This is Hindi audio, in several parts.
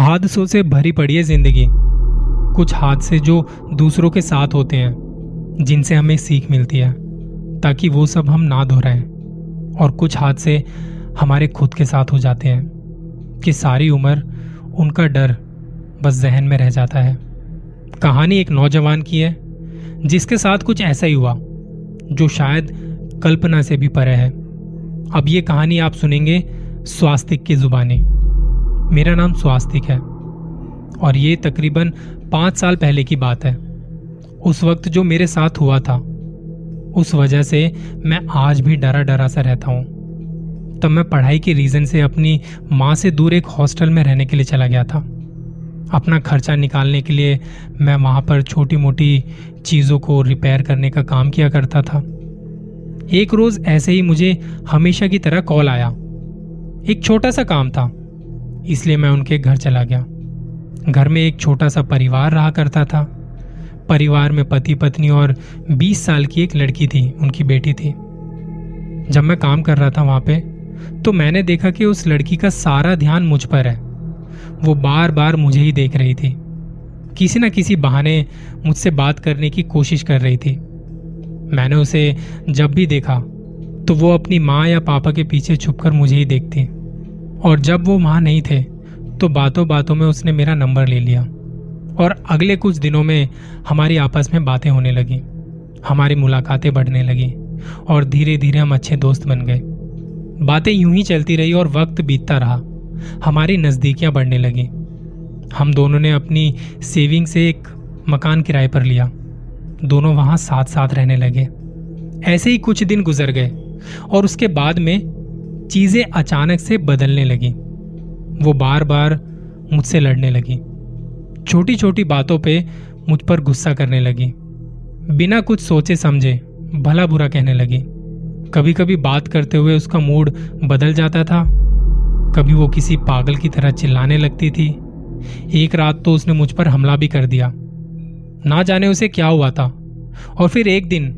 हादसों से भरी पड़ी है ज़िंदगी। कुछ हादसे जो दूसरों के साथ होते हैं, जिनसे हमें सीख मिलती है, ताकि वो सब हम ना दोहराएँ। और कुछ हादसे हमारे खुद के साथ हो जाते हैं, कि सारी उम्र उनका डर बस जहन में रह जाता है। कहानी एक नौजवान की है, जिसके साथ कुछ ऐसा ही हुआ, जो शायद कल्पना से भी परे है। अब ये कहानी आप सुनेंगे स्वास्तिक की जुबानी। मेरा नाम स्वास्तिक है। और ये तकरीबन पाँच साल पहले की बात है। उस वक्त जो मेरे साथ हुआ था, उस वजह से मैं आज भी डरा डरा सा रहता हूँ। तब मैं पढ़ाई के रीजन से अपनी माँ से दूर एक हॉस्टल में रहने के लिए चला गया था। अपना खर्चा निकालने के लिए मैं वहाँ पर छोटी मोटी चीज़ों को रिपेयर करने का काम किया करता था। एक रोज ऐसे ही मुझे हमेशा की तरह कॉल आया। एक छोटा सा काम था। इसलिए मैं उनके घर चला गया। घर में एक छोटा सा परिवार रहा करता था। परिवार में पति पत्नी और 20 साल की एक लड़की थी, उनकी बेटी थी। जब मैं काम कर रहा था वहाँ पे तो मैंने देखा कि उस लड़की का सारा ध्यान मुझ पर है। वो बार बार मुझे ही देख रही थी। किसी न किसी बहाने मुझसे बात करने की कोशिश कर रही थी। मैंने उसे जब भी देखा तो वो अपनी माँ या पापा के पीछे छुपकर मुझे ही देखती। और जब वो वहाँ नहीं थे तो बातों बातों में उसने मेरा नंबर ले लिया। और अगले कुछ दिनों में हमारी आपस में बातें होने लगी। हमारी मुलाकातें बढ़ने लगी और धीरे धीरे हम अच्छे दोस्त बन गए। बातें यूँ ही चलती रही और वक्त बीतता रहा। हमारी नज़दीकियाँ बढ़ने लगी। हम दोनों ने अपनी सेविंग से एक मकान किराए पर लिया। दोनों वहाँ साथ साथ रहने लगे। ऐसे ही कुछ दिन गुजर गए और उसके बाद में चीज़ें अचानक से बदलने लगी। वो बार बार मुझसे लड़ने लगी। छोटी छोटी बातों पे मुझ पर गुस्सा करने लगी। बिना कुछ सोचे समझे भला बुरा कहने लगी। कभी कभी बात करते हुए उसका मूड बदल जाता था। कभी वो किसी पागल की तरह चिल्लाने लगती थी। एक रात तो उसने मुझ पर हमला भी कर दिया। ना जाने उसे क्या हुआ था। और फिर एक दिन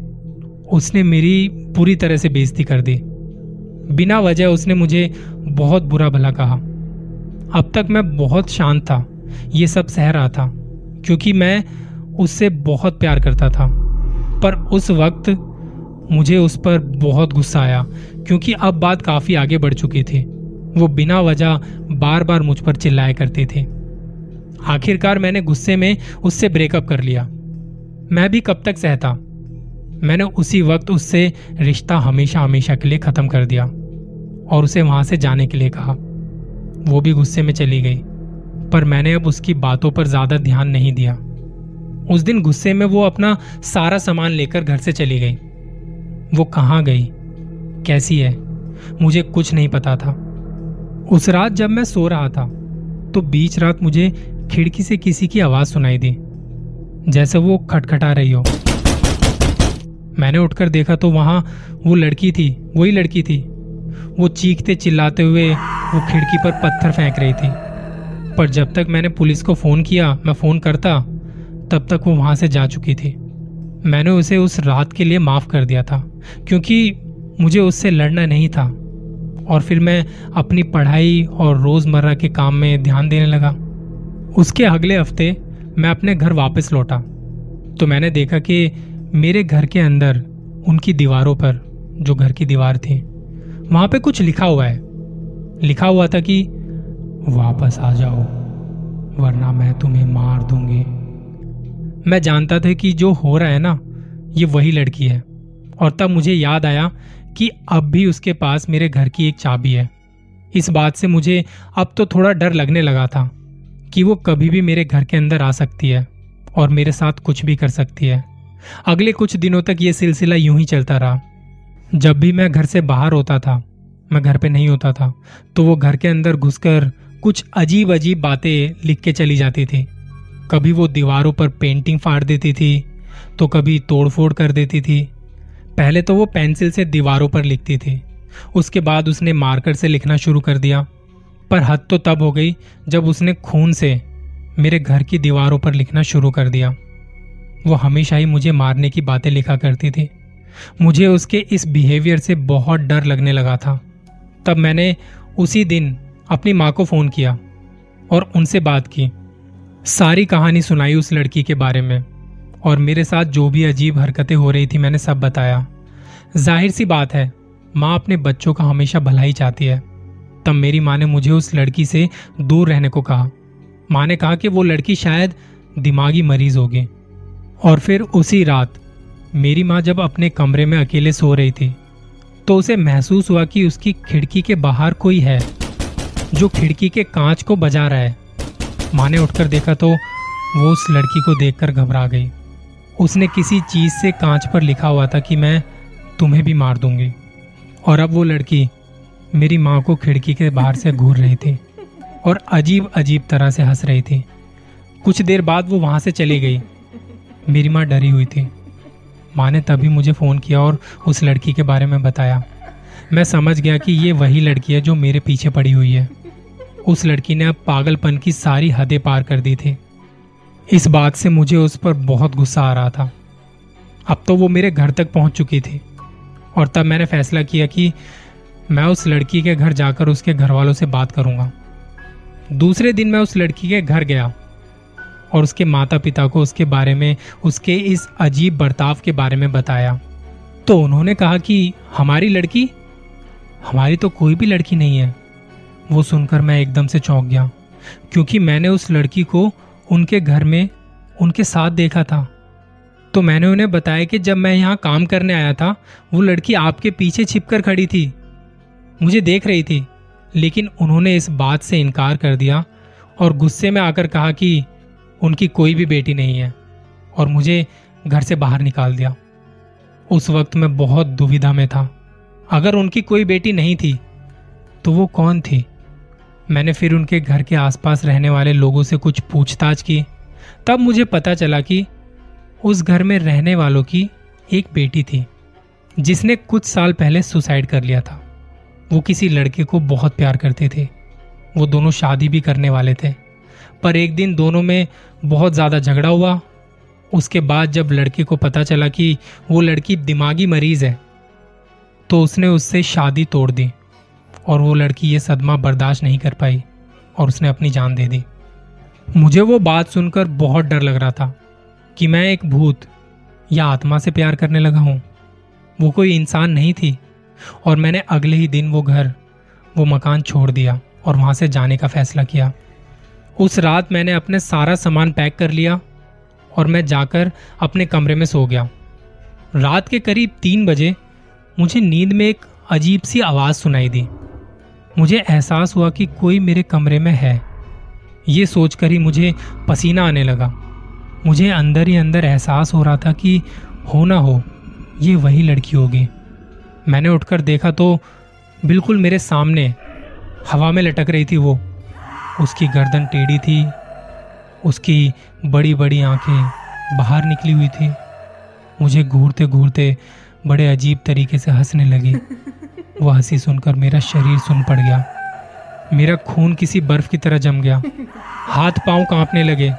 उसने मेरी पूरी तरह से बेइज्जती कर दी। बिना वजह उसने मुझे बहुत बुरा भला कहा। अब तक मैं बहुत शांत था। ये सब सह रहा था, क्योंकि मैं उससे बहुत प्यार करता था। पर उस वक्त मुझे उस पर बहुत गुस्सा आया, क्योंकि अब बात काफ़ी आगे बढ़ चुकी थी। वो बिना वजह बार बार मुझ पर चिल्लाया करते थे। आखिरकार मैंने गुस्से में उससे ब्रेकअप कर लिया। मैं भी कब तक सहता मैंने उसी वक्त उससे रिश्ता हमेशा हमेशा के लिए खत्म कर दिया। और उसे वहाँ से जाने के लिए कहा। वो भी गुस्से में चली गई, पर मैंने अब उसकी बातों पर ज़्यादा ध्यान नहीं दिया। उस दिन गुस्से में वो अपना सारा सामान लेकर घर से चली गई। वो कहाँ गई? कैसी है? मुझे कुछ नहीं पता था। उस रात जब मैं सो रहा था तो बीच रात मुझे खिड़की से किसी की आवाज़ सुनाई दी, जैसे वो खटखटा रही हो। मैंने उठकर देखा तो वहाँ वो लड़की थी, वही लड़की थी। वो चीखते चिल्लाते हुए वो खिड़की पर पत्थर फेंक रही थी। पर जब तक मैंने पुलिस को फ़ोन किया, मैं फ़ोन करता, तब तक वो वहाँ से जा चुकी थी। मैंने उसे उस रात के लिए माफ़ कर दिया था, क्योंकि मुझे उससे लड़ना नहीं था। और फिर मैं अपनी पढ़ाई और रोज़मर्रा के काम में ध्यान देने लगा। उसके अगले हफ़्ते मैं अपने घर वापस लौटा। तो मैंने देखा कि मेरे घर के अंदर उनकी दीवारों पर, जो घर की दीवार थी वहाँ पे कुछ लिखा हुआ है। लिखा हुआ था कि, वापस आ जाओ, वरना मैं तुम्हें मार दूँगी। मैं जानता था कि जो हो रहा है ना, ये वही लड़की है। और तब मुझे याद आया कि अब भी उसके पास मेरे घर की एक चाबी है। इस बात से मुझे अब तो थोड़ा डर लगने लगा था कि वो कभी भी मेरे घर के अंदर आ सकती है और मेरे साथ कुछ भी कर सकती है। अगले कुछ दिनों तक ये सिलसिला यूँ ही चलता रहा। जब भी मैं घर से बाहर होता था, मैं घर पे नहीं होता था तो वो घर के अंदर घुसकर कुछ अजीब अजीब बातें लिख के चली जाती थी। कभी वो दीवारों पर पेंटिंग फाड़ देती थी तो कभी तोड़फोड़ कर देती थी। पहले तो वो पेंसिल से दीवारों पर लिखती थी। उसके बाद उसने मार्कर से लिखना शुरू कर दिया। पर हद तो तब हो गई जब उसने खून से मेरे घर की दीवारों पर लिखना शुरू कर दिया। वो हमेशा ही मुझे मारने की बातें लिखा करती थी। मुझे उसके इस बिहेवियर से बहुत डर लगने लगा था। तब मैंने उसी दिन अपनी माँ को फ़ोन किया और उनसे बात की। सारी कहानी सुनाई उस लड़की के बारे में और मेरे साथ जो भी अजीब हरकतें हो रही थी मैंने सब बताया। ज़ाहिर सी बात है, माँ अपने बच्चों का हमेशा भलाई चाहती है। तब मेरी माँ ने मुझे उस लड़की से दूर रहने को कहा। माँ ने कहा कि वो लड़की शायद दिमागी मरीज़ होगी। और फिर उसी रात मेरी माँ जब अपने कमरे में अकेले सो रही थी तो उसे महसूस हुआ कि उसकी खिड़की के बाहर कोई है, जो खिड़की के कांच को बजा रहा है। माँ ने उठकर देखा तो वो उस लड़की को देखकर घबरा गई। उसने किसी चीज़ से कांच पर लिखा हुआ था कि मैं तुम्हें भी मार दूँगी। और अब वो लड़की मेरी माँ को खिड़की के बाहर से घूर रही थी और अजीब अजीब तरह से हंस रही थी। कुछ देर बाद वो वहाँ से चली गई। मेरी माँ डरी हुई थी। माँ ने तभी मुझे फ़ोन किया और उस लड़की के बारे में बताया। मैं समझ गया कि ये वही लड़की है जो मेरे पीछे पड़ी हुई है। उस लड़की ने अब पागलपन की सारी हदें पार कर दी थी। इस बात से मुझे उस पर बहुत गुस्सा आ रहा था। अब तो वो मेरे घर तक पहुँच चुकी थी और तब मैंने फैसला किया कि मैं उस लड़की के घर जाकर उसके घर वालों से बात करूँगा। दूसरे दिन मैं उस लड़की के घर गया और उसके माता पिता को उसके बारे में, उसके इस अजीब बर्ताव के बारे में बताया। तो उन्होंने कहा कि, हमारी लड़की? हमारी तो कोई भी लड़की नहीं है। वो सुनकर मैं एकदम से चौंक गया, क्योंकि मैंने उस लड़की को उनके घर में, उनके साथ देखा था। तो मैंने उन्हें बताया कि जब मैं यहाँ काम करने आया था, वो लड़की आपके पीछे छिपकर खड़ी थी, मुझे देख रही थी। लेकिन उन्होंने इस बात से इनकार कर दिया और गुस्से में आकर कहा कि उनकी कोई भी बेटी नहीं है और मुझे घर से बाहर निकाल दिया। उस वक्त मैं बहुत दुविधा में था। अगर उनकी कोई बेटी नहीं थी तो वो कौन थी? मैंने फिर उनके घर के आसपास रहने वाले लोगों से कुछ पूछताछ की। तब मुझे पता चला कि उस घर में रहने वालों की एक बेटी थी, जिसने कुछ साल पहले सुसाइड कर लिया था। वो किसी लड़के को बहुत प्यार करते थे। वो दोनों शादी भी करने वाले थे। पर एक दिन दोनों में बहुत ज़्यादा झगड़ा हुआ। उसके बाद जब लड़के को पता चला कि वो लड़की दिमागी मरीज़ है तो उसने उससे शादी तोड़ दी और वो लड़की ये सदमा बर्दाश्त नहीं कर पाई और उसने अपनी जान दे दी। मुझे वो बात सुनकर बहुत डर लग रहा था कि मैं एक भूत या आत्मा से प्यार करने लगा हूँ। वो कोई इंसान नहीं थी और मैंने अगले ही दिन वो घर, वो मकान छोड़ दिया और वहाँ से जाने का फैसला किया। उस रात मैंने अपने सारा सामान पैक कर लिया और मैं जाकर अपने कमरे में सो गया। रात के करीब तीन बजे मुझे नींद में एक अजीब सी आवाज़ सुनाई दी। मुझे एहसास हुआ कि कोई मेरे कमरे में है। ये सोचकर ही मुझे पसीना आने लगा। मुझे अंदर ही अंदर एहसास हो रहा था कि हो ना हो, ये वही लड़की होगी। मैंने उठकर देखा तो बिल्कुल मेरे सामने हवा में लटक रही थी वो। उसकी गर्दन टेढ़ी थी उसकी बड़ी बड़ी आँखें बाहर निकली हुई थी। मुझे घूरते घूरते बड़े अजीब तरीके से हंसने लगी। वह हँसी सुनकर मेरा शरीर सुन पड़ गया। मेरा खून किसी बर्फ़ की तरह जम गया। हाथ पाँव कांपने लगे।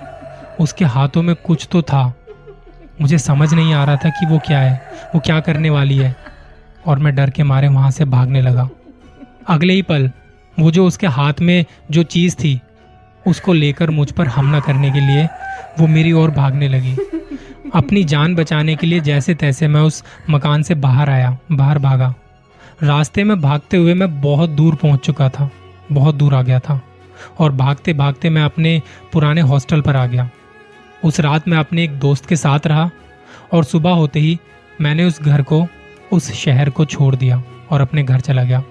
उसके हाथों में कुछ तो था। मुझे समझ नहीं आ रहा था कि वो क्या है वो क्या करने वाली है। और मैं डर के मारे वहाँ से भागने लगा। अगले ही पल वो जो उसके हाथ में जो चीज़ थी, उसको लेकर मुझ पर हमला करने के लिए वो मेरी ओर भागने लगी। अपनी जान बचाने के लिए जैसे तैसे मैं उस मकान से बाहर आया, बाहर भागा। रास्ते में भागते हुए मैं बहुत दूर पहुँच चुका था, बहुत दूर आ गया था। और भागते भागते मैं अपने पुराने हॉस्टल पर आ गया। उस रात मैं अपने एक दोस्त के साथ रहा और सुबह होते ही मैंने उस घर को, उस शहर को छोड़ दिया और अपने घर चला गया।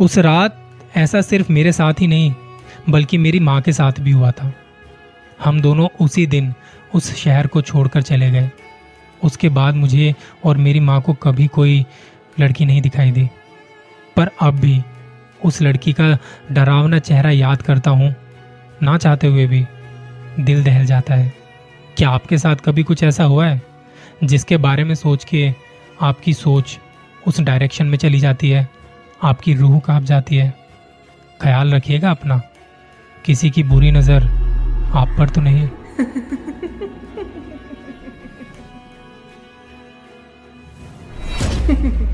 उस रात ऐसा सिर्फ़ मेरे साथ ही नहीं, बल्कि मेरी माँ के साथ भी हुआ था। हम दोनों उसी दिन उस शहर को छोड़कर चले गए। उसके बाद मुझे और मेरी माँ को कभी कोई लड़की नहीं दिखाई दी। पर अब भी उस लड़की का डरावना चेहरा याद करता हूँ, ना चाहते हुए भी दिल दहल जाता है। क्या आपके साथ कभी कुछ ऐसा हुआ है, जिसके बारे में सोच के आपकी सोच उस डायरेक्शन में चली जाती है, आपकी रूह काँप जाती है? ख्याल रखिएगा अपना। किसी की बुरी नज़र आप पर तो नहीं